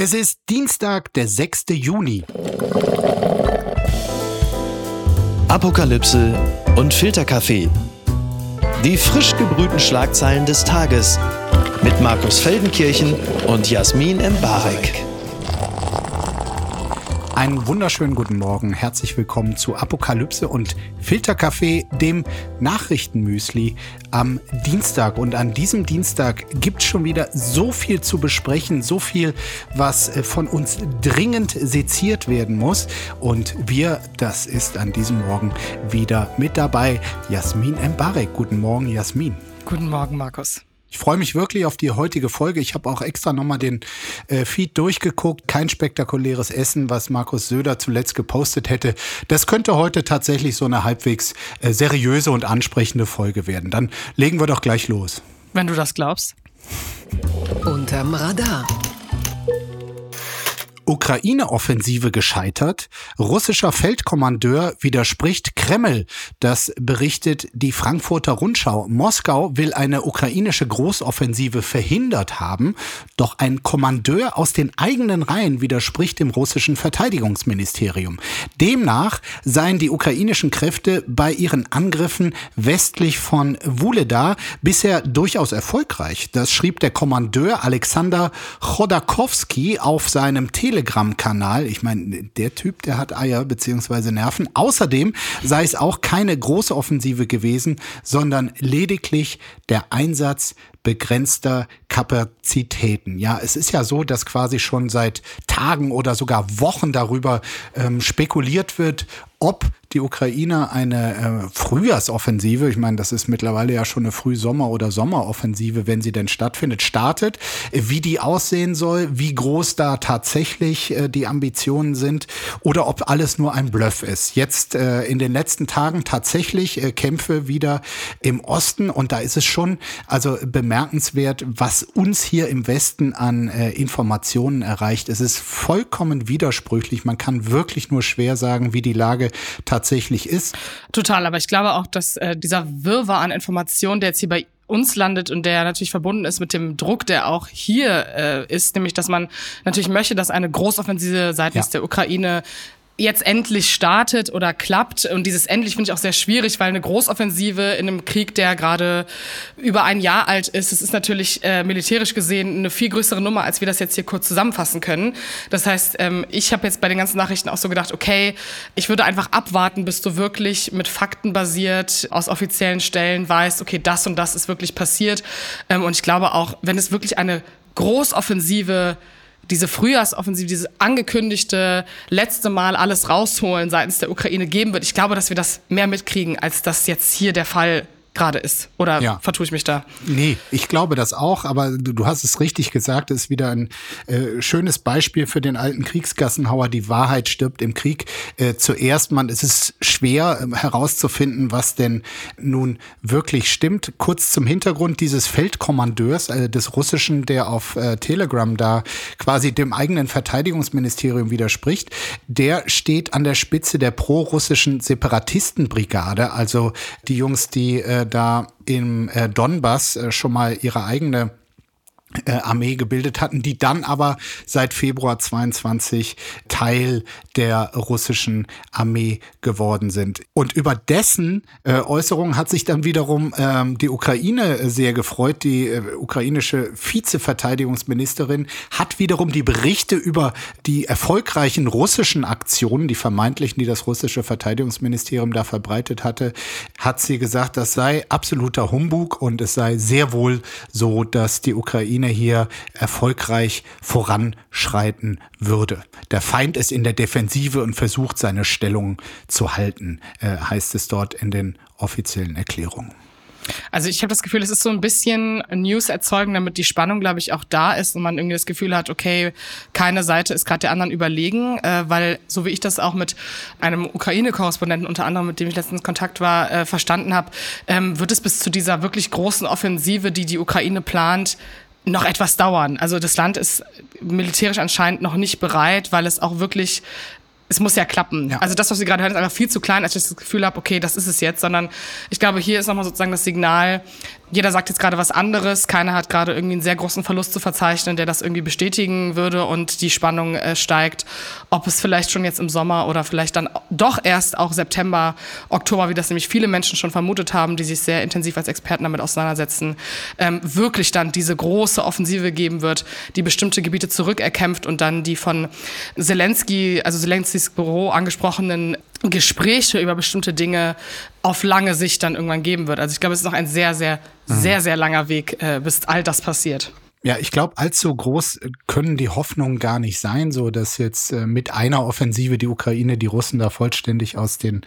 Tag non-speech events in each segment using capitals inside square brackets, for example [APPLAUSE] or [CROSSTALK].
Es ist Dienstag, der 6. Juni. Apokalypse und Filterkaffee. Die frisch gebrühten Schlagzeilen des Tages mit Markus Feldenkirchen und Jasmin Embarek. Einen wunderschönen guten Morgen. Herzlich willkommen zu Apokalypse und Filterkaffee, dem Nachrichtenmüsli am Dienstag. Und an diesem Dienstag gibt es schon wieder so viel zu besprechen, so viel, was äh, von uns dringend seziert werden muss. Und wir, das ist an diesem Morgen wieder mit dabei. Jasmin Embarek. Guten Morgen, Jasmin. Guten Morgen, Markus. Ich freue mich wirklich auf die heutige Folge. Ich habe auch extra nochmal den äh, Feed durchgeguckt. Kein spektakuläres Essen, was Markus Söder zuletzt gepostet hätte. Das könnte heute tatsächlich so eine halbwegs äh, seriöse und ansprechende Folge werden. Dann legen wir doch gleich los. Wenn du das glaubst. Unterm Radar. Ukraine-Offensive gescheitert. Russischer Feldkommandeur widerspricht Kreml. Das berichtet die Frankfurter Rundschau. Moskau will eine ukrainische Großoffensive verhindert haben. Doch ein Kommandeur aus den eigenen Reihen widerspricht dem russischen Verteidigungsministerium. Demnach seien die ukrainischen Kräfte bei ihren Angriffen westlich von Wuledar bisher durchaus erfolgreich. Das schrieb der Kommandeur Alexander Chodakowski auf seinem Tele Telegram-Kanal. Ich meine, der Typ, der hat Eier beziehungsweise Nerven. Außerdem sei es auch keine große Offensive gewesen, sondern lediglich der Einsatz begrenzter Kapazitäten. Ja, es ist ja so, dass quasi schon seit Tagen oder sogar Wochen darüber ähm, spekuliert wird, ob die Ukrainer eine äh, Frühjahrsoffensive, ich meine, das ist mittlerweile ja schon eine Frühsommer- oder Sommeroffensive, wenn sie denn stattfindet, startet, wie die aussehen soll, wie groß da tatsächlich äh, die Ambitionen sind oder ob alles nur ein Bluff ist. Jetzt äh, in den letzten Tagen tatsächlich äh, Kämpfe wieder im Osten und da ist es schon also bemerkenswert, was uns hier im Westen an äh, Informationen erreicht. Es ist vollkommen widersprüchlich. Man kann wirklich nur schwer sagen, wie die Lage tatsächlich tatsächlich ist. Total, aber ich glaube auch, dass äh, dieser Wirrwarr an Informationen, der jetzt hier bei uns landet und der natürlich verbunden ist mit dem Druck, der auch hier äh, ist, nämlich dass man natürlich möchte, dass eine Großoffensive seitens ja. der Ukraine jetzt endlich startet oder klappt. Und dieses endlich finde ich auch sehr schwierig, weil eine Großoffensive in einem Krieg, der gerade über ein Jahr alt ist, das ist natürlich äh, militärisch gesehen eine viel größere Nummer, als wir das jetzt hier kurz zusammenfassen können. Das heißt, ähm, ich habe jetzt bei den ganzen Nachrichten auch so gedacht, okay, ich würde einfach abwarten, bis du wirklich mit Fakten basiert aus offiziellen Stellen weißt, okay, das und das ist wirklich passiert. Ähm, und ich glaube auch, wenn es wirklich eine Großoffensive diese Frühjahrsoffensive, diese angekündigte letzte Mal alles rausholen seitens der Ukraine geben wird. Ich glaube, dass wir das mehr mitkriegen, als das jetzt hier der Fall gerade ist. Oder ja. vertue ich mich da? Nee, ich glaube das auch, aber du, du hast es richtig gesagt, es ist wieder ein äh, schönes Beispiel für den alten Kriegsgassenhauer, die Wahrheit stirbt im Krieg. Äh, zuerst man, es ist schwer äh, herauszufinden, was denn nun wirklich stimmt. Kurz zum Hintergrund dieses Feldkommandeurs äh, des Russischen, der auf äh, Telegram da quasi dem eigenen Verteidigungsministerium widerspricht, der steht an der Spitze der pro-russischen Separatistenbrigade, also die Jungs, die äh, da im äh, Donbass äh, schon mal ihre eigene äh, Armee gebildet hatten, die dann aber seit Februar 22 Teil der russischen Armee geworden sind. Und über dessen äh, Äußerungen hat sich dann wiederum ähm, die Ukraine sehr gefreut. Die äh, ukrainische Vizeverteidigungsministerin hat wiederum die Berichte über die erfolgreichen russischen Aktionen, die vermeintlichen, die das russische Verteidigungsministerium da verbreitet hatte, hat sie gesagt, das sei absoluter Humbug und es sei sehr wohl so, dass die Ukraine Ukraine hier erfolgreich voranschreiten würde. Der Feind ist in der Defensive und versucht seine Stellung zu halten, äh, heißt es dort in den offiziellen Erklärungen. Also ich habe das Gefühl, es ist so ein bisschen News erzeugen, damit die Spannung, glaube ich, auch da ist und man irgendwie das Gefühl hat, okay, keine Seite ist gerade der anderen überlegen, äh, weil so wie ich das auch mit einem Ukraine-Korrespondenten unter anderem, mit dem ich letztens Kontakt war, äh, verstanden habe, ähm, wird es bis zu dieser wirklich großen Offensive, die die Ukraine plant, noch etwas dauern. Also das Land ist militärisch anscheinend noch nicht bereit, weil es auch wirklich es muss ja klappen. Ja. Also das, was wir gerade hören, ist einfach viel zu klein, als ich das Gefühl habe, okay, das ist es jetzt, sondern ich glaube, hier ist nochmal sozusagen das Signal, jeder sagt jetzt gerade was anderes, keiner hat gerade irgendwie einen sehr großen Verlust zu verzeichnen, der das irgendwie bestätigen würde und die Spannung äh, steigt, ob es vielleicht schon jetzt im Sommer oder vielleicht dann doch erst auch September, Oktober, wie das nämlich viele Menschen schon vermutet haben, die sich sehr intensiv als Experten damit auseinandersetzen, ähm, wirklich dann diese große Offensive geben wird, die bestimmte Gebiete zurückerkämpft und dann die von Zelensky, also Zelenskys Büro angesprochenen Gespräche über bestimmte Dinge auf lange Sicht dann irgendwann geben wird. Also ich glaube, es ist noch ein sehr, sehr, mhm. sehr, sehr langer Weg, äh, bis all das passiert. Ja, ich glaube, allzu groß können die Hoffnungen gar nicht sein, so dass jetzt äh, mit einer Offensive die Ukraine die Russen da vollständig aus den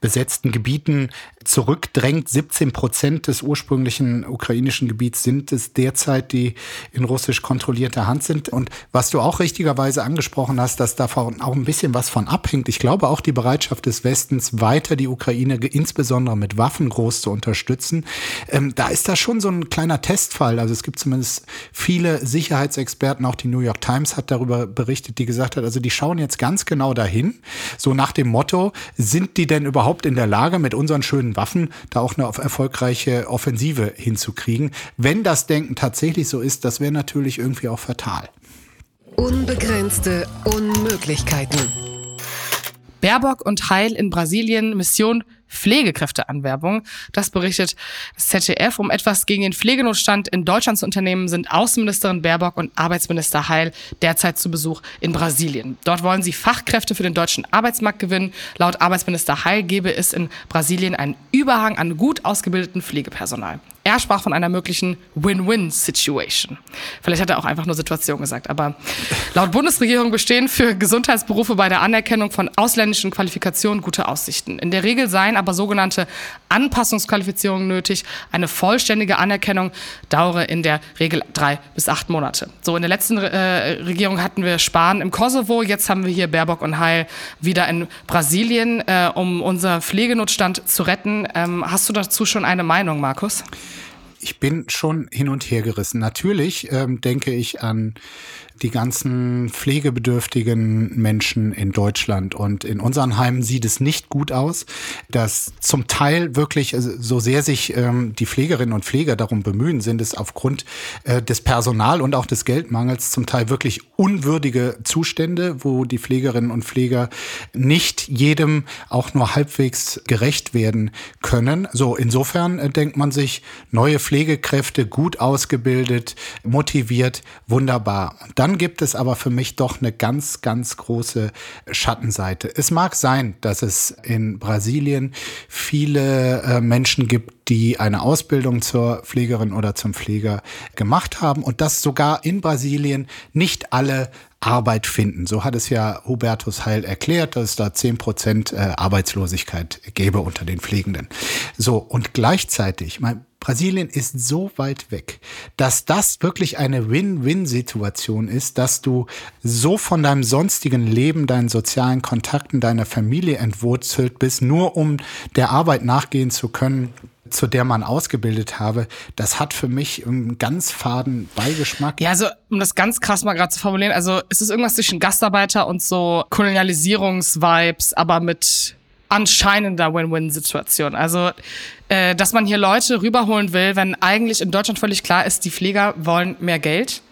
besetzten Gebieten zurückdrängt. 17 Prozent des ursprünglichen ukrainischen Gebiets sind es derzeit, die in russisch kontrollierter Hand sind. Und was du auch richtigerweise angesprochen hast, dass davon auch ein bisschen was von abhängt. Ich glaube auch die Bereitschaft des Westens, weiter die Ukraine insbesondere mit Waffen groß zu unterstützen. Ähm, da ist da schon so ein kleiner Testfall. Also es gibt zumindest viele Sicherheitsexperten, auch die New York Times hat darüber berichtet, die gesagt hat, also die schauen jetzt ganz genau dahin, so nach dem Motto, sind die denn überhaupt in der Lage, mit unseren schönen Waffen da auch eine erfolgreiche Offensive hinzukriegen? Wenn das Denken tatsächlich so ist, das wäre natürlich irgendwie auch fatal. Unbegrenzte Unmöglichkeiten. Baerbock und Heil in Brasilien, Mission Pflegekräfteanwerbung. Das berichtet das ZDF. Um etwas gegen den Pflegenotstand in Deutschland zu unternehmen, sind Außenministerin Baerbock und Arbeitsminister Heil derzeit zu Besuch in Brasilien. Dort wollen sie Fachkräfte für den deutschen Arbeitsmarkt gewinnen. Laut Arbeitsminister Heil gebe es in Brasilien einen Überhang an gut ausgebildeten Pflegepersonal. Er sprach von einer möglichen Win-Win-Situation. Vielleicht hat er auch einfach nur Situation gesagt, aber laut Bundesregierung bestehen für Gesundheitsberufe bei der Anerkennung von ausländischen Qualifikationen gute Aussichten. In der Regel seien aber sogenannte Anpassungsqualifizierungen nötig. Eine vollständige Anerkennung dauere in der Regel drei bis acht Monate. So, in der letzten äh, Regierung hatten wir Spahn im Kosovo, jetzt haben wir hier Baerbock und Heil wieder in Brasilien, äh, um unser Pflegenotstand zu retten. Ähm, hast du dazu schon eine Meinung, Markus? Ich bin schon hin und her gerissen. Natürlich ähm, denke ich an die ganzen pflegebedürftigen Menschen in Deutschland. Und in unseren Heimen sieht es nicht gut aus, dass zum Teil wirklich, also so sehr sich ähm, die Pflegerinnen und Pfleger darum bemühen, sind es aufgrund äh, des Personal- und auch des Geldmangels zum Teil wirklich unwürdige Zustände, wo die Pflegerinnen und Pfleger nicht jedem auch nur halbwegs gerecht werden können. So, insofern äh, denkt man sich, neue Pflegekräfte, gut ausgebildet, motiviert, wunderbar. Und dann gibt es aber für mich doch eine ganz, ganz große Schattenseite. Es mag sein, dass es in Brasilien viele äh, Menschen gibt, die eine Ausbildung zur Pflegerin oder zum Pfleger gemacht haben und dass sogar in Brasilien nicht alle Arbeit finden. So hat es ja Hubertus Heil erklärt, dass es da zehn Prozent äh, Arbeitslosigkeit gäbe unter den Pflegenden. So, und gleichzeitig, mein Brasilien ist so weit weg, dass das wirklich eine Win-Win-Situation ist, dass du so von deinem sonstigen Leben, deinen sozialen Kontakten, deiner Familie entwurzelt bist, nur um der Arbeit nachgehen zu können, zu der man ausgebildet habe, das hat für mich einen ganz faden Beigeschmack. Ja, also um das ganz krass mal gerade zu formulieren, also ist es irgendwas zwischen Gastarbeiter und so Kolonialisierungsvibes, aber mit anscheinender Win-Win-Situation. Also, äh, dass man hier Leute rüberholen will, wenn eigentlich in Deutschland völlig klar ist, die Pfleger wollen mehr Geld.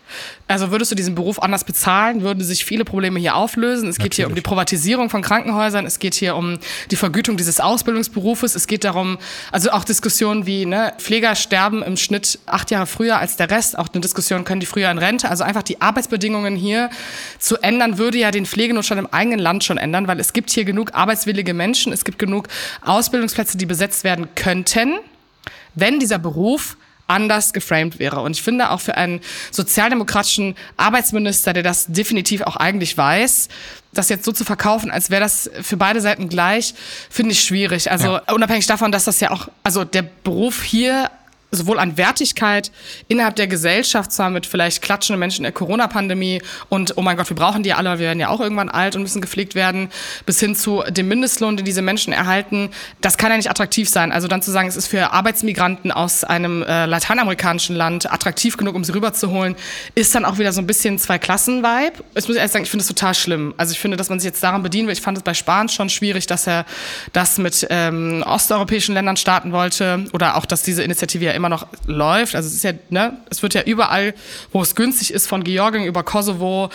Also würdest du diesen Beruf anders bezahlen, würden sich viele Probleme hier auflösen. Es geht Natürlich. hier um die Privatisierung von Krankenhäusern, es geht hier um die Vergütung dieses Ausbildungsberufes, es geht darum, also auch Diskussionen wie, ne, Pfleger sterben im Schnitt acht Jahre früher als der Rest, auch eine Diskussion, können die früher in Rente, also einfach die Arbeitsbedingungen hier zu ändern, würde ja den Pflegenotstand im eigenen Land schon ändern, weil es gibt hier genug arbeitswillige Menschen, es gibt genug Ausbildungsplätze, die besetzt werden könnten, wenn dieser Beruf anders geframed wäre. Und ich finde auch für einen sozialdemokratischen Arbeitsminister, der das definitiv auch eigentlich weiß, das jetzt so zu verkaufen, als wäre das für beide Seiten gleich, finde ich schwierig. Also ja. unabhängig davon, dass das ja auch, also der Beruf hier sowohl an Wertigkeit innerhalb der Gesellschaft, zwar mit vielleicht klatschenden Menschen in der Corona-Pandemie und oh mein Gott, wir brauchen die alle, wir werden ja auch irgendwann alt und müssen gepflegt werden, bis hin zu dem Mindestlohn, den diese Menschen erhalten, das kann ja nicht attraktiv sein. Also dann zu sagen, es ist für Arbeitsmigranten aus einem äh, lateinamerikanischen Land attraktiv genug, um sie rüberzuholen, ist dann auch wieder so ein bisschen Zwei-Klassen-Vibe. Ich muss ehrlich sagen, ich finde es total schlimm. Also ich finde, dass man sich jetzt daran bedienen will. Ich fand es bei Spahn schon schwierig, dass er das mit ähm, osteuropäischen Ländern starten wollte oder auch, dass diese Initiative ja immer noch läuft. Also es ist ja, ne, es wird ja überall, wo es günstig ist, von Georgien über Kosovo,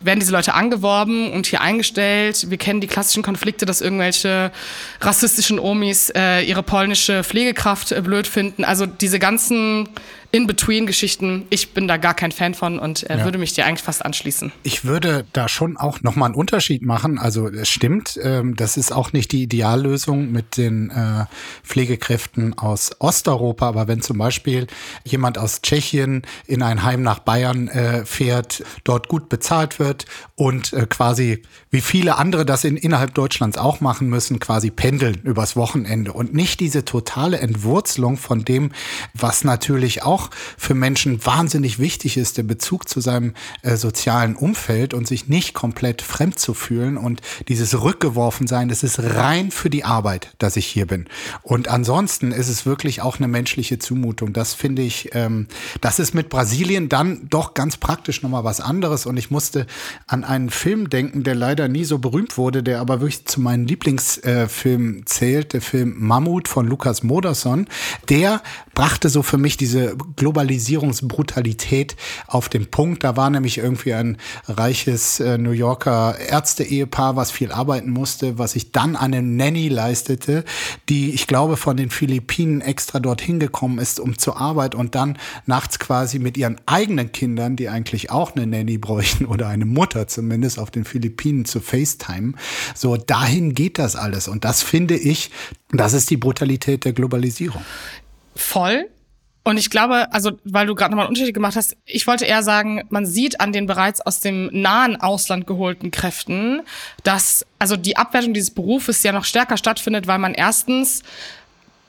werden diese Leute angeworben und hier eingestellt. Wir kennen die klassischen Konflikte, dass irgendwelche rassistischen Omis äh, ihre polnische Pflegekraft äh, blöd finden. Also diese ganzen in-Between-Geschichten, ich bin da gar kein Fan von und äh, ja. würde mich dir eigentlich fast anschließen. Ich würde da schon auch nochmal einen Unterschied machen. Also es stimmt, ähm, das ist auch nicht die Ideallösung mit den äh, Pflegekräften aus Osteuropa, aber wenn zum Beispiel jemand aus Tschechien in ein Heim nach Bayern äh, fährt, dort gut bezahlt wird und äh, quasi, wie viele andere das in, innerhalb Deutschlands auch machen müssen, quasi pendeln übers Wochenende und nicht diese totale Entwurzelung von dem, was natürlich auch für Menschen wahnsinnig wichtig ist, der Bezug zu seinem äh, sozialen Umfeld und sich nicht komplett fremd zu fühlen und dieses rückgeworfen sein, das ist rein für die Arbeit, dass ich hier bin. Und ansonsten ist es wirklich auch eine menschliche Zumutung. Das finde ich, ähm, das ist mit Brasilien dann doch ganz praktisch nochmal was anderes. Und ich musste an einen Film denken, der leider nie so berühmt wurde, der aber wirklich zu meinen Lieblingsfilmen äh, zählt, der Film Mammut von Lukas Moderson. Der brachte so für mich diese Globalisierungsbrutalität auf den Punkt. Da war nämlich irgendwie ein reiches äh, New Yorker Ärzte-Ehepaar, was viel arbeiten musste, was sich dann eine Nanny leistete, die, ich glaube, von den Philippinen extra dorthin gekommen ist, um zur Arbeit und dann nachts quasi mit ihren eigenen Kindern, die eigentlich auch eine Nanny bräuchten oder eine Mutter zumindest auf den Philippinen zu FaceTime. So, dahin geht das alles. Und das finde ich, das ist die Brutalität der Globalisierung. Voll. Und ich glaube, also weil du gerade nochmal einen Unterschied gemacht hast, ich wollte eher sagen, man sieht an den bereits aus dem nahen Ausland geholten Kräften, dass also die Abwertung dieses Berufes ja noch stärker stattfindet, weil man erstens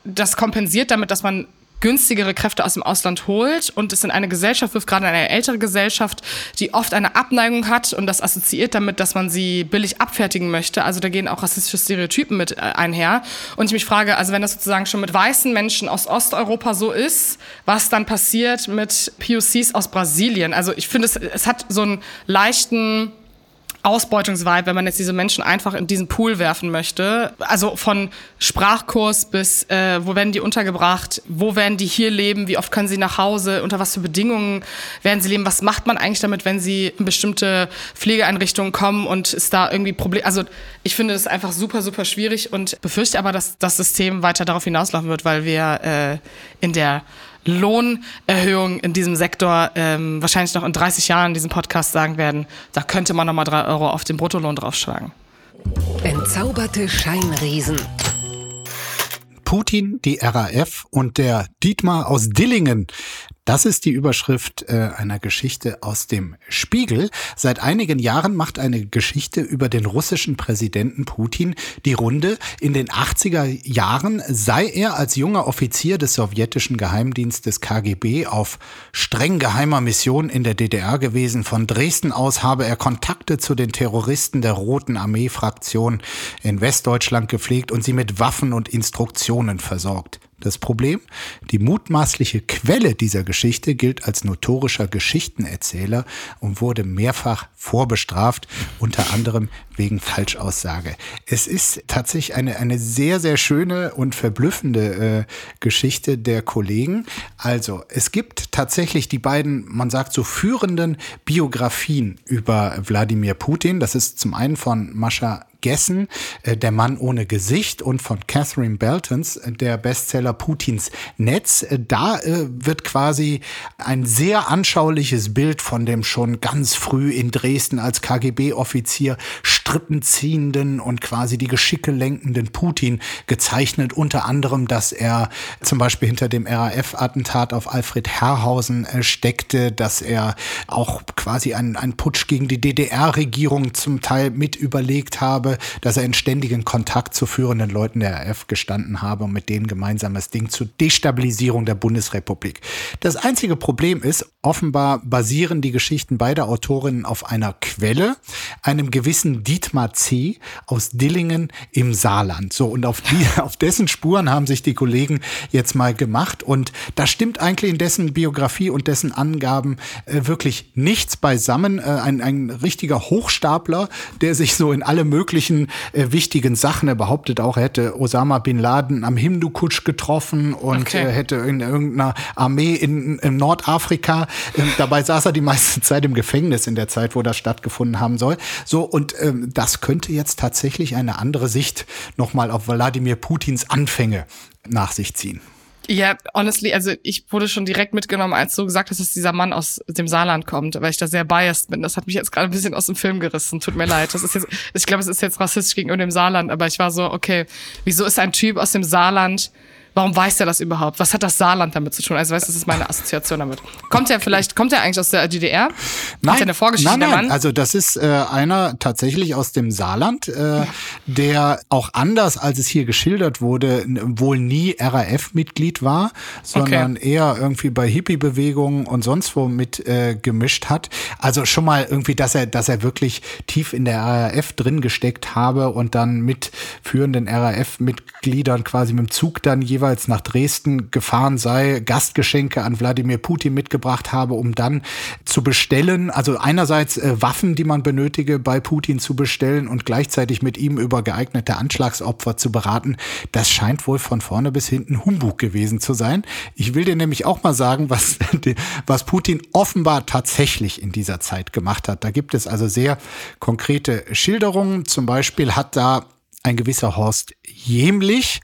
das kompensiert damit, dass man günstigere Kräfte aus dem Ausland holt und es in eine Gesellschaft wirft, gerade eine ältere Gesellschaft, die oft eine Abneigung hat und das assoziiert damit, dass man sie billig abfertigen möchte. Also da gehen auch rassistische Stereotypen mit äh, einher. Und ich mich frage, also wenn das sozusagen schon mit weißen Menschen aus Osteuropa so ist, was dann passiert mit POCs aus Brasilien? Also ich finde, es, es hat so einen leichten Ausbeutungsvibe, wenn man jetzt diese Menschen einfach in diesen Pool werfen möchte. Also von Sprachkurs bis, äh, wo werden die untergebracht, wo werden die hier leben, wie oft können sie nach Hause, unter was für Bedingungen werden sie leben, was macht man eigentlich damit, wenn sie in bestimmte Pflegeeinrichtungen kommen und ist da irgendwie Problem. Also ich finde es einfach super, super schwierig und befürchte aber, dass das System weiter darauf hinauslaufen wird, weil wir äh, in der Lohnerhöhung in diesem Sektor ähm, wahrscheinlich noch in 30 Jahren in diesem Podcast sagen werden, da könnte man nochmal drei Euro auf den Bruttolohn draufschlagen. Entzauberte Scheinriesen. Putin, die RAF und der Dietmar aus Dillingen. Das ist die Überschrift äh, einer Geschichte aus dem Spiegel. Seit einigen Jahren macht eine Geschichte über den russischen Präsidenten Putin die Runde. In den 80er Jahren sei er als junger Offizier des sowjetischen Geheimdienstes KGB auf streng geheimer Mission in der DDR gewesen. Von Dresden aus habe er Kontakte zu den Terroristen der Roten Armee-Fraktion in Westdeutschland gepflegt und sie mit Waffen und Instruktionen versorgt. Das Problem? Die mutmaßliche Quelle dieser Geschichte gilt als notorischer Geschichtenerzähler und wurde mehrfach vorbestraft, unter anderem wegen Falschaussage. Es ist tatsächlich eine, eine sehr, sehr schöne und verblüffende äh, Geschichte der Kollegen. Also, es gibt tatsächlich die beiden, man sagt so führenden Biografien über Wladimir Putin. Das ist zum einen von Mascha Gessen, äh, Der Mann ohne Gesicht und von Catherine Beltons, äh, der Bestseller Putins Netz. Äh, da wird quasi ein sehr anschauliches Bild von dem schon ganz früh in Dresden als KGB-Offizier strippenziehenden und quasi die Geschicke lenkenden Putin gezeichnet. Unter anderem, dass er zum Beispiel hinter dem RAF-Attentat auf Alfred Herrhausen steckte, dass er auch quasi einen, einen Putsch gegen die DDR-Regierung zum Teil mit überlegt habe, dass er in ständigen Kontakt zu führenden Leuten der RAF gestanden habe und mit denen gemeinsames Ding zur Destabilisierung der Bundesrepublik. Das einzige Problem ist, offenbar basieren die Geschichten beider Autorinnen auf einer Quelle, einem gewissen Dietmar C. aus Dillingen im Saarland. So, und auf, die, [LAUGHS] auf dessen Spuren haben sich die Kollegen jetzt mal gemacht. Und da stimmt eigentlich in dessen Biografie und dessen Angaben äh, wirklich nichts beisammen. Äh, ein, ein richtiger Hochstapler, der sich so in alle möglichen äh, wichtigen Sachen, er behauptet auch, er hätte Osama Bin Laden am Hindu-Kutsch getroffen und okay. äh, hätte in irgendeiner Armee in, in Nordafrika. Ähm, dabei saß er die meiste Zeit im Gefängnis in der Zeit, wo das stattgefunden haben soll. So, und ähm, das könnte jetzt tatsächlich eine andere Sicht nochmal auf Wladimir Putins Anfänge nach sich ziehen. Ja, honestly, also ich wurde schon direkt mitgenommen, als du gesagt hast, dass dieser Mann aus dem Saarland kommt, weil ich da sehr biased bin. Das hat mich jetzt gerade ein bisschen aus dem Film gerissen. Tut mir leid. Das ist jetzt, ich glaube, es ist jetzt rassistisch gegenüber dem Saarland, aber ich war so, okay, wieso ist ein Typ aus dem Saarland warum weiß er das überhaupt? Was hat das Saarland damit zu tun? Also weißt du, das ist meine Assoziation damit. Kommt er vielleicht, kommt er eigentlich aus der DDR? Nein, hat eine Vorgeschichte nein, nein. Also das ist äh, einer tatsächlich aus dem Saarland, äh, der auch anders, als es hier geschildert wurde, wohl nie RAF-Mitglied war, sondern okay. eher irgendwie bei Hippie-Bewegungen und sonst wo mit äh, gemischt hat. Also schon mal irgendwie, dass er, dass er wirklich tief in der RAF drin gesteckt habe und dann mit führenden RAF-Mitgliedern quasi mit dem Zug dann jeweils jeweils nach Dresden gefahren sei, Gastgeschenke an Wladimir Putin mitgebracht habe, um dann zu bestellen, also einerseits äh, Waffen, die man benötige, bei Putin zu bestellen und gleichzeitig mit ihm über geeignete Anschlagsopfer zu beraten, das scheint wohl von vorne bis hinten Humbug gewesen zu sein. Ich will dir nämlich auch mal sagen, was, [LAUGHS] was Putin offenbar tatsächlich in dieser Zeit gemacht hat. Da gibt es also sehr konkrete Schilderungen. Zum Beispiel hat da ein gewisser Horst Jemlich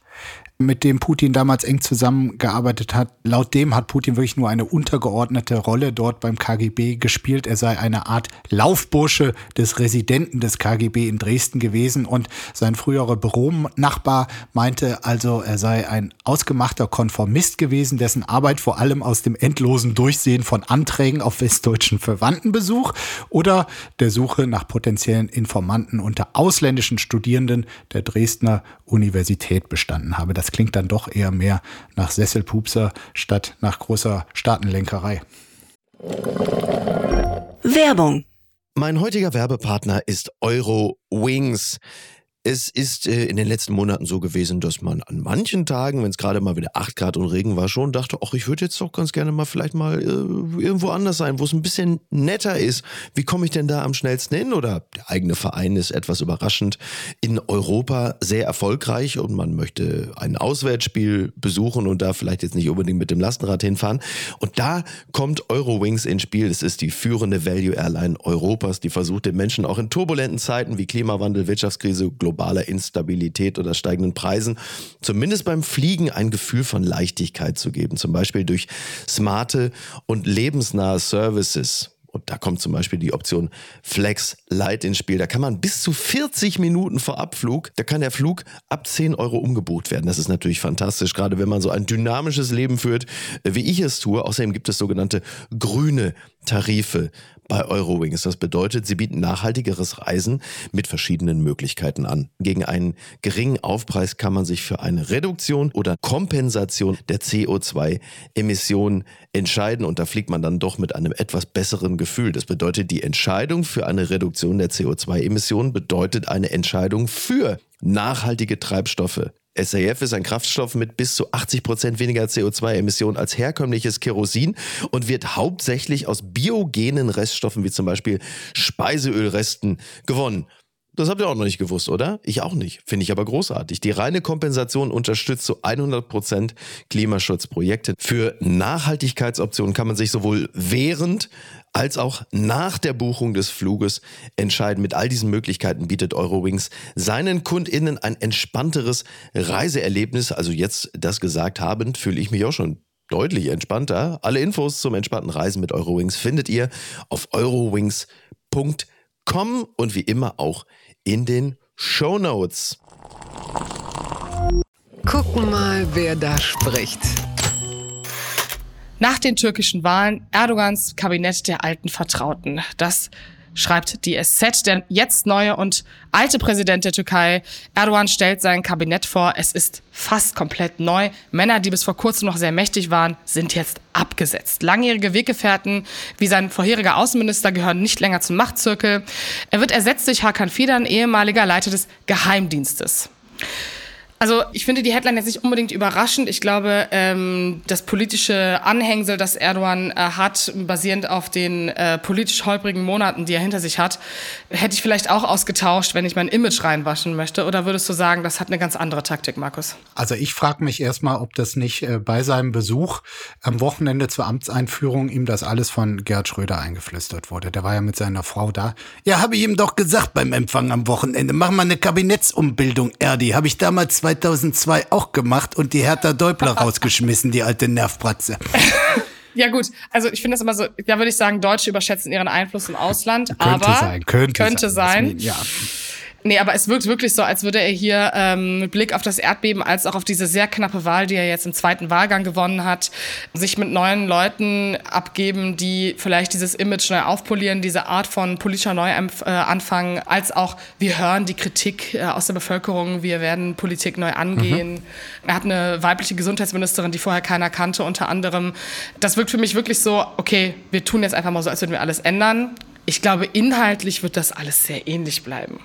mit dem Putin damals eng zusammengearbeitet hat. Laut dem hat Putin wirklich nur eine untergeordnete Rolle dort beim KGB gespielt. Er sei eine Art Laufbursche des Residenten des KGB in Dresden gewesen und sein früherer Büronachbar meinte also, er sei ein ausgemachter Konformist gewesen, dessen Arbeit vor allem aus dem endlosen Durchsehen von Anträgen auf westdeutschen Verwandtenbesuch oder der Suche nach potenziellen Informanten unter ausländischen Studierenden der Dresdner Universität bestanden habe. Das klingt dann doch eher mehr nach Sesselpupser statt nach großer Staatenlenkerei. Werbung. Mein heutiger Werbepartner ist Euro Wings. Es ist äh, in den letzten Monaten so gewesen, dass man an manchen Tagen, wenn es gerade mal wieder 8 Grad und Regen war, schon dachte, ach, ich würde jetzt doch ganz gerne mal vielleicht mal äh, irgendwo anders sein, wo es ein bisschen netter ist. Wie komme ich denn da am schnellsten hin? Oder der eigene Verein ist etwas überraschend in Europa sehr erfolgreich und man möchte ein Auswärtsspiel besuchen und da vielleicht jetzt nicht unbedingt mit dem Lastenrad hinfahren. Und da kommt Eurowings ins Spiel. Es ist die führende Value Airline Europas, die versucht den Menschen auch in turbulenten Zeiten wie Klimawandel, Wirtschaftskrise, globaler Instabilität oder steigenden Preisen zumindest beim Fliegen ein Gefühl von Leichtigkeit zu geben. Zum Beispiel durch smarte und lebensnahe Services. Und da kommt zum Beispiel die Option Flex Light ins Spiel. Da kann man bis zu 40 Minuten vor Abflug, da kann der Flug ab 10 Euro umgebucht werden. Das ist natürlich fantastisch, gerade wenn man so ein dynamisches Leben führt, wie ich es tue. Außerdem gibt es sogenannte grüne Tarife bei Eurowings. Das bedeutet, sie bieten nachhaltigeres Reisen mit verschiedenen Möglichkeiten an. Gegen einen geringen Aufpreis kann man sich für eine Reduktion oder Kompensation der CO2-Emissionen entscheiden und da fliegt man dann doch mit einem etwas besseren Gefühl. Das bedeutet, die Entscheidung für eine Reduktion der CO2-Emissionen bedeutet eine Entscheidung für nachhaltige Treibstoffe. SAF ist ein Kraftstoff mit bis zu 80 Prozent weniger CO2-Emissionen als herkömmliches Kerosin und wird hauptsächlich aus biogenen Reststoffen wie zum Beispiel Speiseölresten gewonnen. Das habt ihr auch noch nicht gewusst, oder? Ich auch nicht. Finde ich aber großartig. Die reine Kompensation unterstützt zu 100% Klimaschutzprojekte. Für Nachhaltigkeitsoptionen kann man sich sowohl während als auch nach der Buchung des Fluges entscheiden. Mit all diesen Möglichkeiten bietet Eurowings seinen KundInnen ein entspannteres Reiseerlebnis. Also jetzt das gesagt habend, fühle ich mich auch schon deutlich entspannter. Alle Infos zum entspannten Reisen mit Eurowings findet ihr auf eurowings.com und wie immer auch in den Show Notes. Gucken mal, wer da spricht. Nach den türkischen Wahlen Erdogans Kabinett der alten Vertrauten. Das schreibt die SZ. Der jetzt neue und alte Präsident der Türkei, Erdogan, stellt sein Kabinett vor. Es ist fast komplett neu. Männer, die bis vor kurzem noch sehr mächtig waren, sind jetzt abgesetzt. Langjährige Weggefährten wie sein vorheriger Außenminister gehören nicht länger zum Machtzirkel. Er wird ersetzt durch Hakan Fidan, ehemaliger Leiter des Geheimdienstes. Also ich finde die Headline jetzt nicht unbedingt überraschend. Ich glaube, ähm, das politische Anhängsel, das Erdogan äh, hat, basierend auf den äh, politisch holprigen Monaten, die er hinter sich hat, hätte ich vielleicht auch ausgetauscht, wenn ich mein Image reinwaschen möchte. Oder würdest du sagen, das hat eine ganz andere Taktik, Markus? Also ich frage mich erstmal, ob das nicht äh, bei seinem Besuch am Wochenende zur Amtseinführung ihm das alles von Gerd Schröder eingeflüstert wurde. Der war ja mit seiner Frau da. Ja, habe ich ihm doch gesagt beim Empfang am Wochenende. Mach mal eine Kabinettsumbildung, Erdi. Habe ich damals 2002 auch gemacht und die Hertha Däubler [LAUGHS] rausgeschmissen, die alte Nervpratze. Ja gut, also ich finde das immer so, da würde ich sagen, Deutsche überschätzen ihren Einfluss im Ausland, könnte aber sein, könnte, könnte sein. sein. Ja. Nee, aber es wirkt wirklich so, als würde er hier ähm, mit Blick auf das Erdbeben als auch auf diese sehr knappe Wahl, die er jetzt im zweiten Wahlgang gewonnen hat, sich mit neuen Leuten abgeben, die vielleicht dieses Image neu aufpolieren, diese Art von politischer Neuanfang, äh, als auch wir hören die Kritik äh, aus der Bevölkerung, wir werden Politik neu angehen. Mhm. Er hat eine weibliche Gesundheitsministerin, die vorher keiner kannte, unter anderem. Das wirkt für mich wirklich so, okay, wir tun jetzt einfach mal so, als würden wir alles ändern. Ich glaube, inhaltlich wird das alles sehr ähnlich bleiben.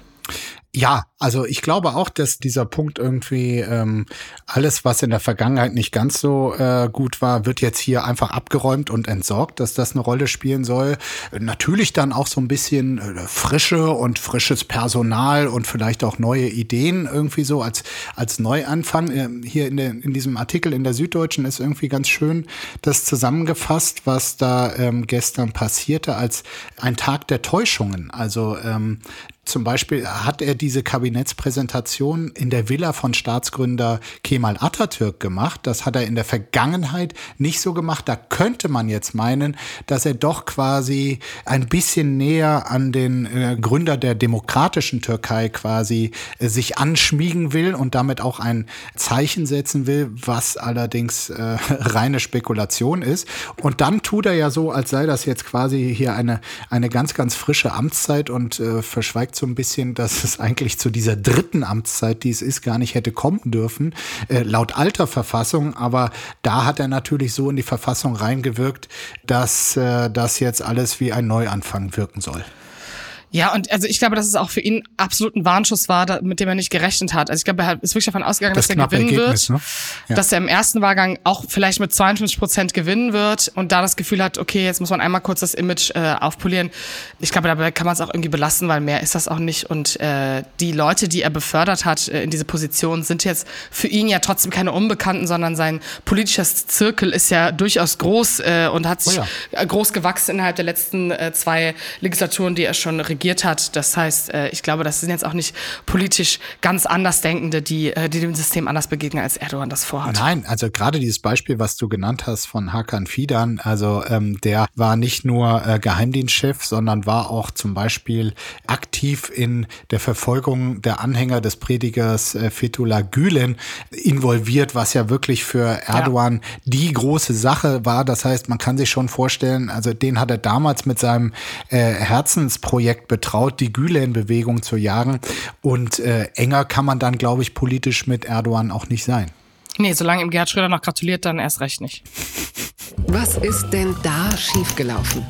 Ja, also ich glaube auch, dass dieser Punkt irgendwie ähm, alles, was in der Vergangenheit nicht ganz so äh, gut war, wird jetzt hier einfach abgeräumt und entsorgt, dass das eine Rolle spielen soll. Natürlich dann auch so ein bisschen äh, Frische und frisches Personal und vielleicht auch neue Ideen irgendwie so als als Neuanfang. Äh, hier in, der, in diesem Artikel in der Süddeutschen ist irgendwie ganz schön das zusammengefasst, was da ähm, gestern passierte als ein Tag der Täuschungen. Also ähm, zum Beispiel hat er diese Kabinettspräsentation in der Villa von Staatsgründer Kemal Atatürk gemacht. Das hat er in der Vergangenheit nicht so gemacht. Da könnte man jetzt meinen, dass er doch quasi ein bisschen näher an den äh, Gründer der demokratischen Türkei quasi äh, sich anschmiegen will und damit auch ein Zeichen setzen will, was allerdings äh, [LAUGHS] reine Spekulation ist. Und dann tut er ja so, als sei das jetzt quasi hier eine, eine ganz, ganz frische Amtszeit und äh, verschweigt so ein bisschen, dass es eigentlich zu dieser dritten Amtszeit, die es ist, gar nicht hätte kommen dürfen, äh, laut alter Verfassung. Aber da hat er natürlich so in die Verfassung reingewirkt, dass äh, das jetzt alles wie ein Neuanfang wirken soll. Ja, und also ich glaube, dass es auch für ihn absolut ein Warnschuss war, da, mit dem er nicht gerechnet hat. Also ich glaube, er ist wirklich davon ausgegangen, das dass er gewinnen Ergebnis, wird, ne? ja. dass er im ersten Wahlgang auch vielleicht mit 52 Prozent gewinnen wird und da das Gefühl hat, okay, jetzt muss man einmal kurz das Image äh, aufpolieren. Ich glaube, dabei kann man es auch irgendwie belassen, weil mehr ist das auch nicht. Und äh, die Leute, die er befördert hat äh, in diese Position, sind jetzt für ihn ja trotzdem keine Unbekannten, sondern sein politischer Zirkel ist ja durchaus groß äh, und hat sich oh ja. groß gewachsen innerhalb der letzten äh, zwei Legislaturen, die er schon regiert regiert hat. Das heißt, äh, ich glaube, das sind jetzt auch nicht politisch ganz Andersdenkende, die, äh, die dem System anders begegnen, als Erdogan das vorhat. Nein, also gerade dieses Beispiel, was du genannt hast von Hakan Fidan, also ähm, der war nicht nur äh, Geheimdienstchef, sondern war auch zum Beispiel aktiv in der Verfolgung der Anhänger des Predigers äh, Fethullah Gülen involviert, was ja wirklich für Erdogan ja. die große Sache war. Das heißt, man kann sich schon vorstellen, also den hat er damals mit seinem äh, Herzensprojekt betraut, die Gülen-Bewegung zu jagen. Und äh, enger kann man dann, glaube ich, politisch mit Erdogan auch nicht sein. Nee, solange ihm Gerhard Schröder noch gratuliert, dann erst recht nicht. Was ist denn da schiefgelaufen?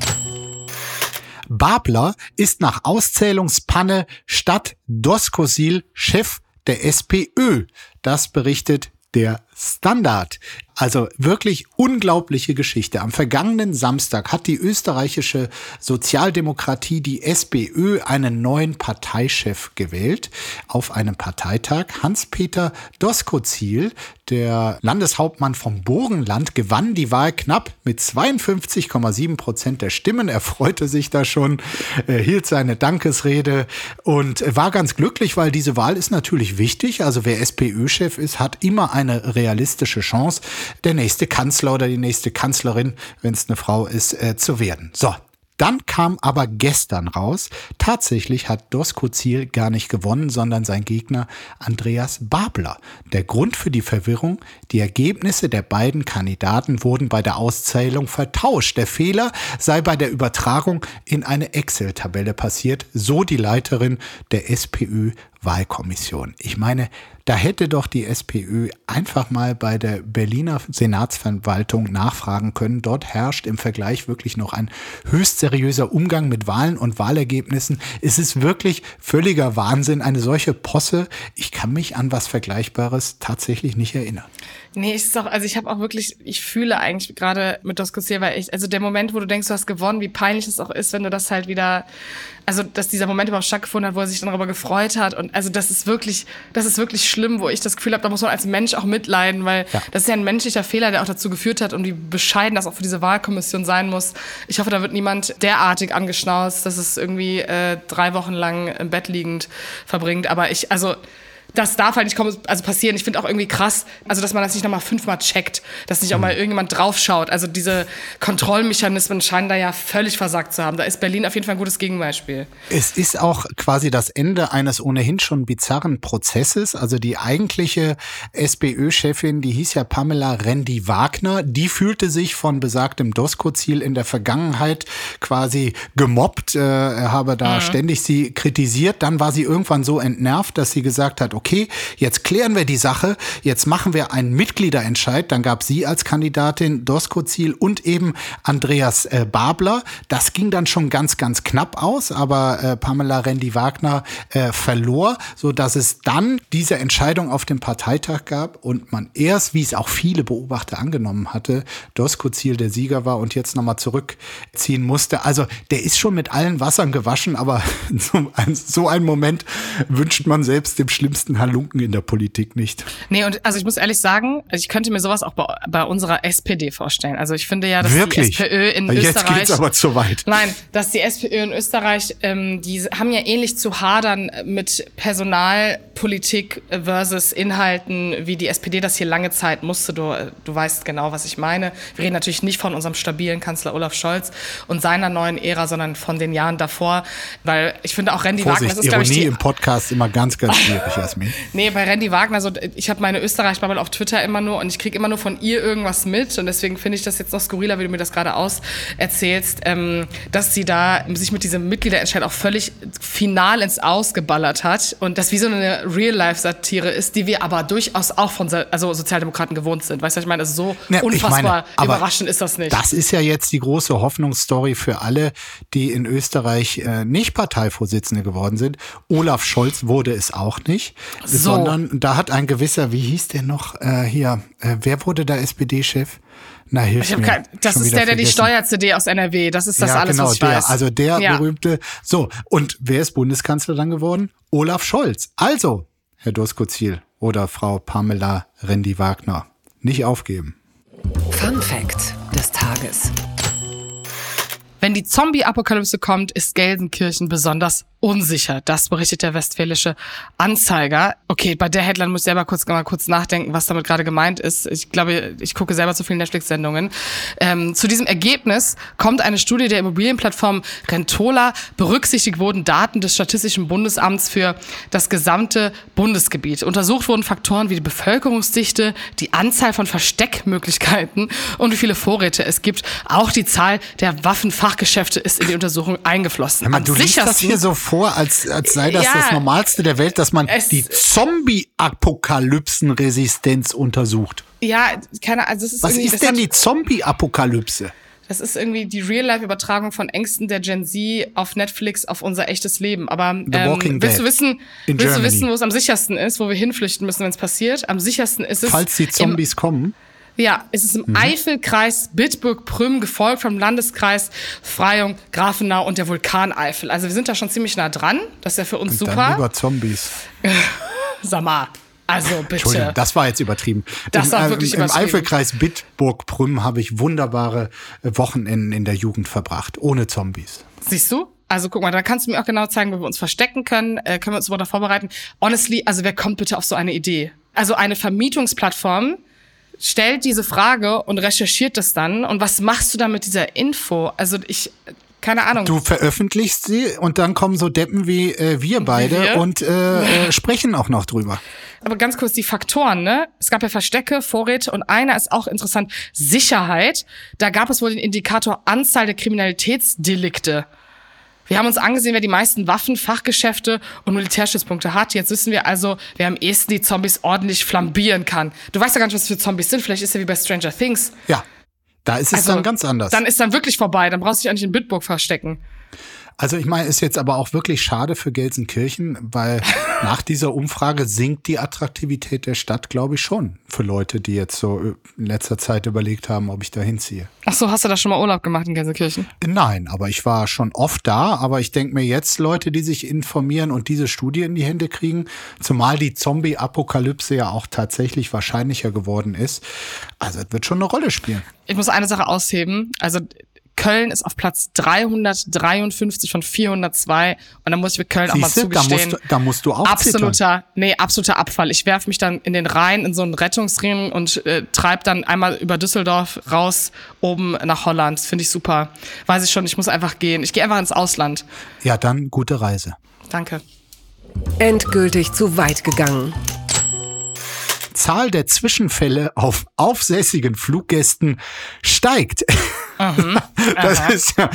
Babler ist nach Auszählungspanne statt Doskosil Chef der SPÖ. Das berichtet der Standard. Also wirklich unglaubliche Geschichte. Am vergangenen Samstag hat die österreichische Sozialdemokratie, die SPÖ, einen neuen Parteichef gewählt. Auf einem Parteitag Hans-Peter Doskozil, der Landeshauptmann vom Burgenland, gewann die Wahl knapp mit 52,7 Prozent der Stimmen. Er freute sich da schon, hielt seine Dankesrede und war ganz glücklich, weil diese Wahl ist natürlich wichtig. Also wer SPÖ-Chef ist, hat immer eine realistische Chance, der nächste Kanzler oder die nächste Kanzlerin, wenn es eine Frau ist, äh, zu werden. So, Dann kam aber gestern raus, tatsächlich hat Doskozil gar nicht gewonnen, sondern sein Gegner Andreas Babler. Der Grund für die Verwirrung, die Ergebnisse der beiden Kandidaten wurden bei der Auszählung vertauscht. Der Fehler sei bei der Übertragung in eine Excel-Tabelle passiert, so die Leiterin der SPÖ Wahlkommission. Ich meine, da hätte doch die SPÖ einfach mal bei der Berliner Senatsverwaltung nachfragen können. Dort herrscht im Vergleich wirklich noch ein höchst seriöser Umgang mit Wahlen und Wahlergebnissen. Es ist wirklich völliger Wahnsinn, eine solche Posse. Ich kann mich an was Vergleichbares tatsächlich nicht erinnern. Nee, es ist auch, also ich habe auch wirklich, ich fühle eigentlich gerade mit Doskosier, weil ich, also der Moment, wo du denkst, du hast gewonnen, wie peinlich es auch ist, wenn du das halt wieder, also dass dieser Moment überhaupt stattgefunden hat, wo er sich dann darüber gefreut hat und also das ist wirklich, das ist wirklich schlimm, wo ich das Gefühl habe, da muss man als Mensch auch mitleiden, weil ja. das ist ja ein menschlicher Fehler, der auch dazu geführt hat und wie bescheiden das auch für diese Wahlkommission sein muss. Ich hoffe, da wird niemand derartig angeschnauzt, dass es irgendwie äh, drei Wochen lang im Bett liegend verbringt. Aber ich, also das darf halt nicht kommen, also passieren. Ich finde auch irgendwie krass, also dass man das nicht nochmal fünfmal checkt, dass nicht auch mal mhm. irgendjemand draufschaut. Also diese Kontrollmechanismen scheinen da ja völlig versagt zu haben. Da ist Berlin auf jeden Fall ein gutes Gegenbeispiel. Es ist auch quasi das Ende eines ohnehin schon bizarren Prozesses. Also die eigentliche SPÖ-Chefin, die hieß ja Pamela Rendi-Wagner, die fühlte sich von besagtem Dosko-Ziel in der Vergangenheit quasi gemobbt. Äh, er habe da mhm. ständig sie kritisiert. Dann war sie irgendwann so entnervt, dass sie gesagt hat, okay, jetzt klären wir die Sache, jetzt machen wir einen Mitgliederentscheid. Dann gab sie als Kandidatin Dosko Ziel und eben Andreas äh, Babler. Das ging dann schon ganz, ganz knapp aus, aber äh, Pamela Rendi-Wagner äh, verlor, so dass es dann diese Entscheidung auf dem Parteitag gab und man erst, wie es auch viele Beobachter angenommen hatte, Dosko Ziel der Sieger war und jetzt nochmal zurückziehen musste. Also der ist schon mit allen Wassern gewaschen, aber [LAUGHS] so ein, so ein Moment wünscht man selbst dem schlimmsten größten Halunken in der Politik nicht. Nee, und also ich muss ehrlich sagen, also ich könnte mir sowas auch bei, bei unserer SPD vorstellen. Also ich finde ja, dass Wirklich? die SPÖ in Jetzt Österreich. Jetzt geht's aber zu weit. Nein, dass die SPÖ in Österreich, ähm, die haben ja ähnlich zu hadern mit Personalpolitik versus Inhalten, wie die SPD das hier lange Zeit musste. Du, du weißt genau, was ich meine. Wir reden natürlich nicht von unserem stabilen Kanzler Olaf Scholz und seiner neuen Ära, sondern von den Jahren davor. Weil ich finde auch Randy Vorsicht, Wagner, das ist, Ironie ich, die, im Podcast immer ganz, ganz schwierig, Nee, bei Randy Wagner, so, ich habe meine Österreich-Bubble auf Twitter immer nur und ich kriege immer nur von ihr irgendwas mit und deswegen finde ich das jetzt noch skurriler, wie du mir das gerade auserzählst, ähm, dass sie da sich mit diesem Mitgliederentscheid auch völlig final ins Ausgeballert hat und das wie so eine Real-Life-Satire ist, die wir aber durchaus auch von also Sozialdemokraten gewohnt sind. Weißt du, ich meine, also so ja, unfassbar meine, überraschend ist das nicht. Das ist ja jetzt die große Hoffnungsstory für alle, die in Österreich äh, nicht Parteivorsitzende geworden sind. Olaf Scholz wurde es auch nicht so. sondern da hat ein gewisser, wie hieß der noch äh, hier, äh, wer wurde da SPD-Chef? Na, hilf ich mir. Kein, das ist der, der die Steuer-CD aus NRW. Das ist das ja, alles, genau, was ich der, weiß. Also der ja. berühmte. So, und wer ist Bundeskanzler dann geworden? Olaf Scholz. Also, Herr Doskozil oder Frau Pamela Rendi-Wagner, nicht aufgeben. Fun Fact des Tages. Wenn die Zombie-Apokalypse kommt, ist Gelsenkirchen besonders unsicher. Das berichtet der Westfälische Anzeiger. Okay, bei der Headline muss ich selber kurz mal kurz nachdenken, was damit gerade gemeint ist. Ich glaube, ich gucke selber zu vielen Netflix-Sendungen. Ähm, zu diesem Ergebnis kommt eine Studie der Immobilienplattform Rentola. Berücksichtigt wurden Daten des Statistischen Bundesamts für das gesamte Bundesgebiet. Untersucht wurden Faktoren wie die Bevölkerungsdichte, die Anzahl von Versteckmöglichkeiten und wie viele Vorräte es gibt. Auch die Zahl der Waffenfachgeschäfte ist in die Untersuchung eingeflossen. Man, du liest das hier so vor als, als sei das ja, das Normalste der Welt, dass man die Zombie-Apokalypsen-Resistenz untersucht. Ja, keine also ist Was ist denn die Zombie-Apokalypse? Das ist irgendwie die Real-Life-Übertragung von Ängsten der Gen Z auf Netflix auf unser echtes Leben. Aber ähm, willst du wissen, willst du wissen, wo es am sichersten ist, wo wir hinflüchten müssen, wenn es passiert? Am sichersten ist es. Falls die Zombies kommen. Ja, es ist im mhm. Eifelkreis Bitburg-Prüm, gefolgt vom Landeskreis Freyung, Grafenau und der Vulkan Eifel. Also wir sind da schon ziemlich nah dran. Das ist ja für uns und super. Dann über Zombies. [LAUGHS] Sag mal. Also bitte. Entschuldigung, das war jetzt übertrieben. Das war wirklich Im, im Eifelkreis Bitburg-Prüm habe ich wunderbare Wochenenden in der Jugend verbracht, ohne Zombies. Siehst du? Also guck mal, da kannst du mir auch genau zeigen, wo wir uns verstecken können. Äh, können wir uns da vorbereiten. Honestly, also wer kommt bitte auf so eine Idee? Also eine Vermietungsplattform, stellt diese Frage und recherchiert das dann. Und was machst du dann mit dieser Info? Also ich keine Ahnung. Du veröffentlichst sie und dann kommen so Deppen wie äh, wir beide wir? und äh, [LAUGHS] äh, sprechen auch noch drüber. Aber ganz kurz die Faktoren, ne? Es gab ja Verstecke, Vorräte und einer ist auch interessant, Sicherheit. Da gab es wohl den Indikator Anzahl der Kriminalitätsdelikte. Wir haben uns angesehen, wer die meisten Waffen, Fachgeschäfte und Militärstützpunkte hat. Jetzt wissen wir also, wer am ehesten die Zombies ordentlich flambieren kann. Du weißt ja gar nicht, was für Zombies sind. Vielleicht ist ja wie bei Stranger Things. Ja, da ist es Also, dann ganz anders. Dann ist dann wirklich vorbei. Dann brauchst du dich auch nicht in Bitburg verstecken. Also ich meine, ist jetzt aber auch wirklich schade für Gelsenkirchen, weil [LAUGHS] nach dieser Umfrage sinkt die Attraktivität der Stadt, glaube ich, schon für Leute, die jetzt so in letzter Zeit überlegt haben, ob ich da hinziehe. Ach so, hast du da schon mal Urlaub gemacht in Gelsenkirchen? Nein, aber ich war schon oft da, aber ich denke mir jetzt Leute, die sich informieren und diese Studie in die Hände kriegen, zumal die Zombie-Apokalypse ja auch tatsächlich wahrscheinlicher geworden ist. Also es wird schon eine Rolle spielen. Ich muss eine Sache ausheben. Also Köln ist auf Platz 353 von 402 und da muss ich mit Köln auch mal Siehste, da zugestehen. musst, du- da musst du auch zittern. absoluter, nee, absoluter Abfall. Ich werf mich dann in den Rhein in so einen Rettungsring und äh, treib dann einmal über Düsseldorf raus oben nach Holland. Finde ich super. Weiß ich schon, ich muss einfach gehen. Ich gehe einfach ins Ausland. Ja, dann gute Reise. Danke. Endgültig zu weit gegangen. Zahl der Zwischenfälle auf aufsässigen Fluggästen steigt. [LAUGHS] Das ist ja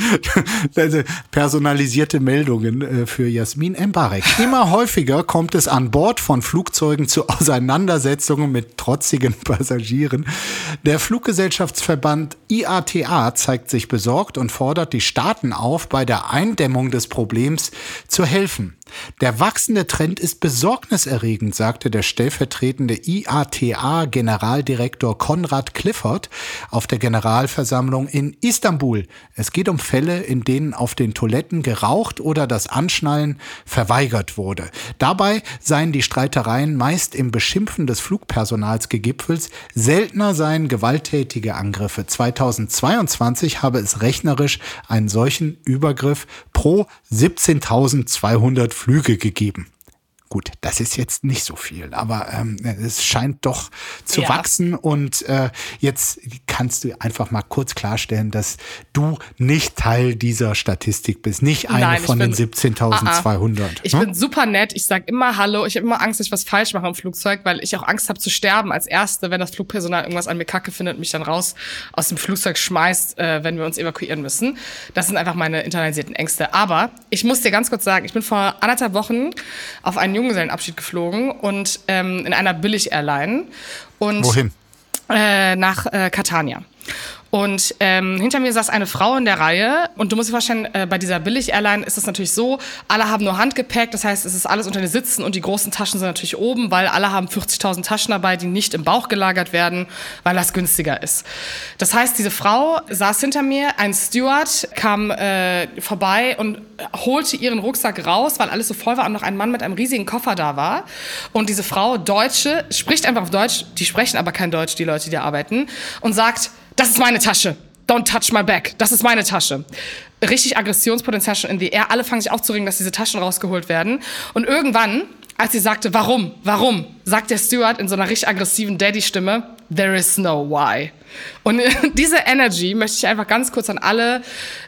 das personalisierte Meldungen äh, für Jasmin Embarek. Immer häufiger kommt es an Bord von Flugzeugen zu Auseinandersetzungen mit trotzigen [LAUGHS] Passagieren. Der Fluggesellschaftsverband IATA zeigt sich besorgt und fordert die Staaten auf, bei der Eindämmung des Problems zu helfen. Der wachsende Trend ist besorgniserregend, sagte der stellvertretende IATA-Generaldirektor Konrad Clifford auf der Generalversammlung in Istanbul. Es geht um Fälle, in denen auf den Toiletten geraucht oder das Anschnallen verweigert wurde. Dabei seien die Streitereien meist im Beschimpfen des Flugpersonals gegipfelt. Seltener seien gewalttätige Angriffe. 2022 habe es rechnerisch einen solchen Übergriff pro 17.200 Flüge gegeben. Gut, das ist jetzt nicht so viel, aber ähm, es scheint doch zu Ja. wachsen und äh, jetzt kannst du einfach mal kurz klarstellen, dass du nicht Teil dieser Statistik bist, nicht eine Nein, von den bin- 17.200. Ich ne? bin super nett. Ich sag immer Hallo. Ich habe immer Angst, dass ich was falsch mache im Flugzeug, weil ich auch Angst habe zu sterben als Erste, wenn das Flugpersonal irgendwas an mir kacke findet und mich dann raus aus dem Flugzeug schmeißt, äh, wenn wir uns evakuieren müssen. Das sind einfach meine internalisierten Ängste. Aber ich muss dir ganz kurz sagen, ich bin vor anderthalb Wochen auf einen Junggesellenabschied geflogen und ähm, in einer Billig-Airline. Und Wohin? äh, nach äh, Catania. Und ähm, hinter mir saß eine Frau in der Reihe und du musst dir vorstellen, äh, bei dieser Billig-Airline ist es natürlich so, alle haben nur Handgepäck, das heißt, es ist alles unter den Sitzen und die großen Taschen sind natürlich oben, weil alle haben 40.000 Taschen dabei, die nicht im Bauch gelagert werden, weil das günstiger ist. Das heißt, diese Frau saß hinter mir, ein Steward kam äh, vorbei und holte ihren Rucksack raus, weil alles so voll war und noch ein Mann mit einem riesigen Koffer da war. Und diese Frau, Deutsche, spricht einfach auf Deutsch, die sprechen aber kein Deutsch, die Leute, die da arbeiten, und sagt, das ist meine Tasche. Don't touch my bag. Das ist meine Tasche. Richtig Aggressionspotenzial schon in the air. Alle fangen sich aufzuregen, dass diese Taschen rausgeholt werden. Und irgendwann, als sie sagte, warum, warum, sagt der Steward in so einer richtig aggressiven Daddy-Stimme, there is no why. Und [LAUGHS] diese Energy möchte ich einfach ganz kurz an alle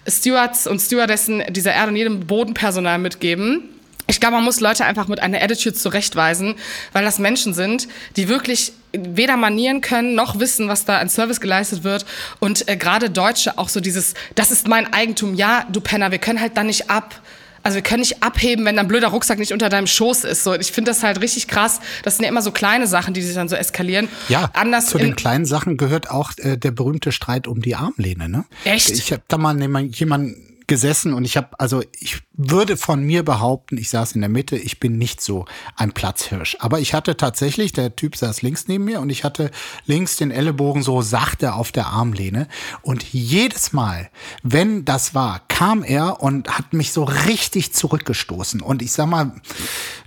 Stewards und Stewardessen dieser Erde und jedem Bodenpersonal mitgeben. Ich glaube, man muss Leute einfach mit einer Attitude zurechtweisen, weil das Menschen sind, die wirklich weder manieren können, noch wissen, was da an Service geleistet wird. Und äh, gerade Deutsche auch so dieses, das ist mein Eigentum. Ja, du Penner, wir können halt da nicht ab. Also wir können nicht abheben, wenn dein blöder Rucksack nicht unter deinem Schoß ist. So, ich finde das halt richtig krass. Das sind ja immer so kleine Sachen, die sich dann so eskalieren. Ja, Anders zu den kleinen Sachen gehört auch äh, der berühmte Streit um die Armlehne. Ne? Echt? Ich habe da mal jemand- jemanden gesessen und ich habe, also ich würde von mir behaupten, ich saß in der Mitte, ich bin nicht so ein Platzhirsch. Aber ich hatte tatsächlich, der Typ saß links neben mir und ich hatte links den Ellenbogen so sachte auf der Armlehne. Und jedes Mal, wenn das war, kam er und hat mich so richtig zurückgestoßen. Und ich sag mal,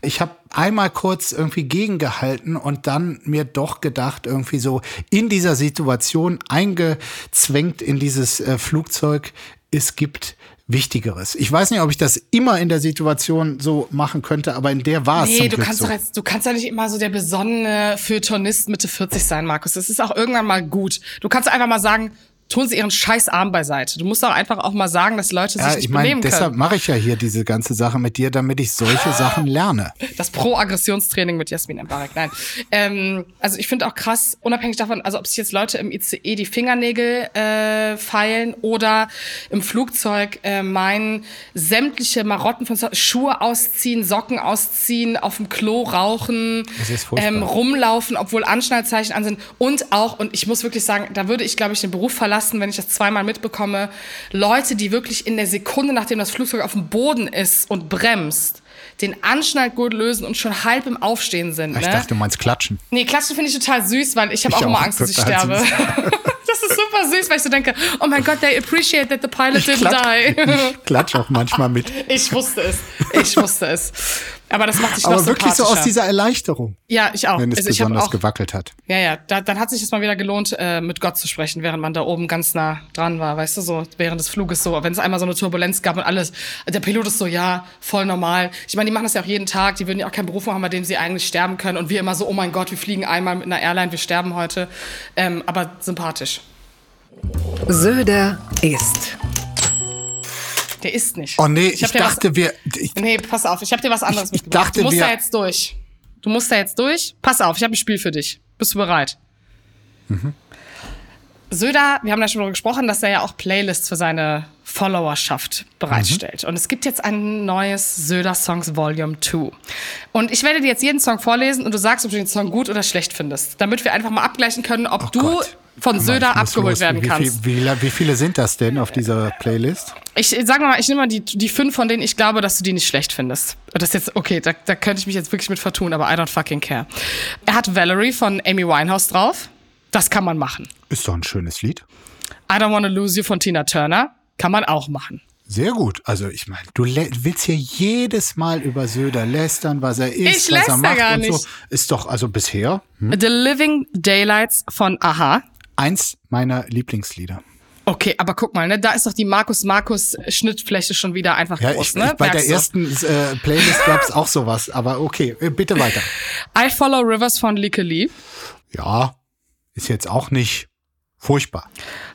ich habe einmal kurz irgendwie gegengehalten und dann mir doch gedacht, irgendwie so in dieser Situation eingezwängt in dieses äh, Flugzeug, es gibt Wichtigeres. Ich weiß nicht, ob ich das immer in der Situation so machen könnte, aber in der war es Nee, du Glück kannst so. doch jetzt, du kannst ja nicht immer so der besonnene Feuilletonist Mitte 40 sein, Markus. Das ist auch irgendwann mal gut. Du kannst einfach mal sagen, tun sie ihren scheiß Arm beiseite. Du musst doch einfach auch mal sagen, dass Leute sich Ja, nicht ich meine, benehmen deshalb können. mache ich ja hier diese ganze Sache mit dir, damit ich solche [LAUGHS] Sachen lerne. Das Pro-Aggressionstraining mit Jasmin Mbarek. Nein. Ähm, also ich finde auch krass, unabhängig davon, also ob sich jetzt Leute im ICE die Fingernägel äh, feilen oder im Flugzeug äh, meinen, sämtliche Marotten von Schuhe ausziehen, Socken ausziehen, auf dem Klo rauchen, ähm, rumlaufen, obwohl Anschnallzeichen an sind. Und auch, und ich muss wirklich sagen, da würde ich, glaube ich, den Beruf verlassen, wenn ich das zweimal mitbekomme, Leute, die wirklich in der Sekunde, nachdem das Flugzeug auf dem Boden ist und bremst, den Anschnallgurt lösen und schon halb im Aufstehen sind. Ich ne? dachte, du meinst klatschen. Nee, klatschen finde ich total süß, weil ich habe auch immer Angst, dass ich sterbe. [LAUGHS] das ist super süß, weil ich so denke, oh mein Gott, they appreciate that the pilot didn't klatsch, die. ich klatsch auch manchmal mit. [LAUGHS] ich wusste es. Ich wusste es. Aber das macht noch Aber wirklich so aus dieser Erleichterung, Ja, ich auch. wenn es Also besonders auch gewackelt hat. ja, ja, da, dann hat sich das mal wieder gelohnt, äh, mit Gott zu sprechen, während man da oben ganz nah dran war, weißt du, so während des Fluges so, wenn es einmal so eine Turbulenz gab und alles, der Pilot ist so, ja, voll normal. Ich meine, die machen das ja auch jeden Tag, die würden ja auch keinen Beruf machen, bei dem sie eigentlich sterben können und wir immer so, oh mein Gott, wir fliegen einmal mit einer Airline, wir sterben heute, ähm, aber sympathisch. Söder ist. Der ist nicht. Oh nee, Ich ich, dir was- dachte, wir. Ich, Nee, pass auf, ich habe dir was anderes Ich- mitgebracht. dachte, du musst wir- da jetzt durch. Du musst da jetzt durch. Pass auf, ich habe ein Spiel für dich. Bist du bereit? Mhm. Söder, wir haben da schon darüber gesprochen, dass er ja auch Playlists für seine Followerschaft bereitstellt. Mhm. Und es gibt jetzt ein neues Söder Songs Volume 2. Und ich werde dir jetzt jeden Song vorlesen und du sagst, ob du den Song gut oder schlecht findest. Damit wir einfach mal abgleichen können, ob Oh du Gott. Von Söder abgeholt werden wie, kannst. Wie, wie, wie viele sind das denn auf dieser Playlist? Ich sag mal, ich nehme mal die, die fünf, von denen ich glaube, dass du die nicht schlecht findest. Das ist jetzt, okay, da, da könnte ich mich jetzt wirklich mit vertun, aber I don't fucking care. Er hat Valerie von Amy Winehouse drauf. Das kann man machen. Ist doch ein schönes Lied. I Don't Wanna Lose You von Tina Turner. Kann man auch machen. Sehr gut. Also ich meine, du willst hier jedes Mal über Söder lästern, was er ist, Ich was er macht gar und so. nicht. Ist doch also bisher The Living Daylights von Aha. Eins meiner Lieblingslieder. Okay, aber guck mal, ne, da ist doch die Markus Markus Schnittfläche schon wieder einfach Ja, groß, ich, ne? ich, bei der Merkst du? ersten äh, Playlist gab es auch sowas, aber okay, äh, bitte weiter. I Follow Rivers von Leke Lee. Ja, ist jetzt auch nicht furchtbar.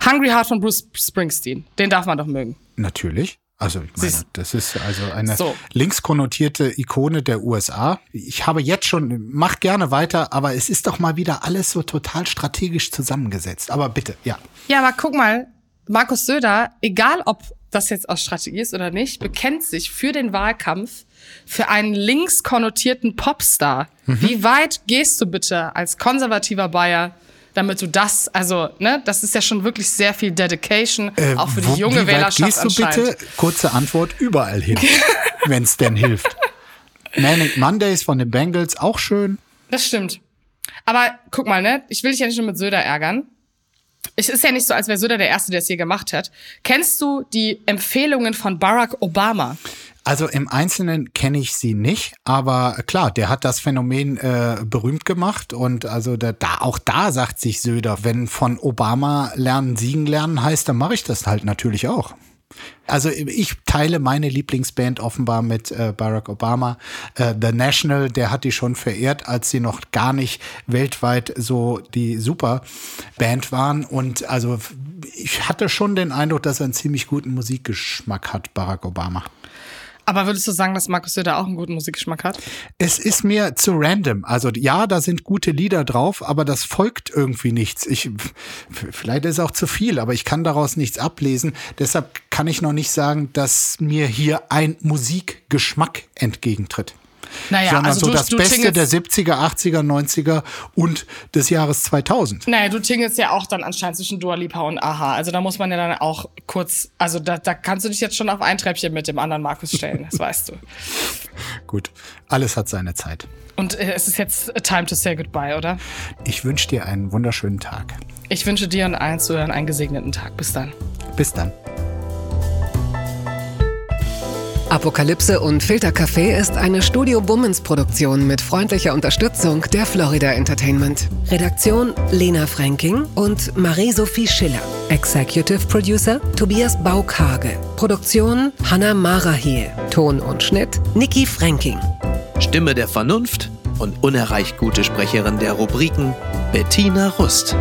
Hungry Heart von Bruce Springsteen. Den darf man doch mögen. Natürlich. Also ich meine, das ist also eine So. links konnotierte Ikone der USA. Ich habe jetzt schon, mach gerne weiter, aber es ist doch mal wieder alles so total strategisch zusammengesetzt. Aber bitte, ja. Ja, aber guck mal, Markus Söder, egal ob das jetzt aus Strategie ist oder nicht, bekennt sich für den Wahlkampf für einen links konnotierten Popstar. Mhm. Wie weit gehst du bitte als konservativer Bayer, damit du das, also, ne, das ist ja schon wirklich sehr viel Dedication, Äh, auch für die wo- junge wie weit Wählerschaft gehst du bitte? Kurze Antwort, überall hin, [LAUGHS] wenn es denn hilft. Manic Mondays von den Bengals, auch schön. Das stimmt. Aber guck mal, ne, ich will dich ja nicht nur mit Söder ärgern. Es ist ja nicht so, als wäre Söder der Erste, der es je gemacht hat. Kennst du die Empfehlungen von Barack Obama? Also im Einzelnen kenne ich sie nicht, aber klar, der hat das Phänomen äh, berühmt gemacht und also da, da auch da sagt sich Söder, wenn von Obama lernen, siegen lernen heißt, dann mache ich das halt natürlich auch. Also ich teile meine Lieblingsband offenbar mit äh, Barack Obama. Äh, The National, der hat die schon verehrt, als sie noch gar nicht weltweit so die Superband waren. Und also ich hatte schon den Eindruck, dass er einen ziemlich guten Musikgeschmack hat, Barack Obama. Aber würdest du sagen, dass Markus Söder auch einen guten Musikgeschmack hat? Es ist mir zu random. Also ja, da sind gute Lieder drauf, aber das folgt irgendwie nichts. Ich, vielleicht ist auch zu viel, aber ich kann daraus nichts ablesen. Deshalb kann ich noch nicht sagen, dass mir hier ein Musikgeschmack entgegentritt. Naja, sondern also so du, das du Beste der 70er, 80er, 90er und des Jahres 2000. Naja, du tingelst ja auch dann anscheinend zwischen Dua Lipa und Aha. Also da muss man ja dann auch kurz, also da, da kannst du dich jetzt schon auf ein Treppchen mit dem anderen Markus stellen, das weißt du. [LAUGHS] Gut, alles hat seine Zeit. Und äh, es ist jetzt time to say goodbye, oder? Ich wünsche dir einen wunderschönen Tag. Ich wünsche dir und allen Zuhörern einen gesegneten Tag. Bis dann. Bis dann. Apokalypse und Filtercafé ist eine Studio Bummens Produktion mit freundlicher Unterstützung der Florida Entertainment. Redaktion Lena Fränking und Marie-Sophie Schiller. Executive Producer Tobias Baukage. Produktion Hanna Marahiel. Ton und Schnitt Niki Fränking. Stimme der Vernunft und unerreicht gute Sprecherin der Rubriken Bettina Rust.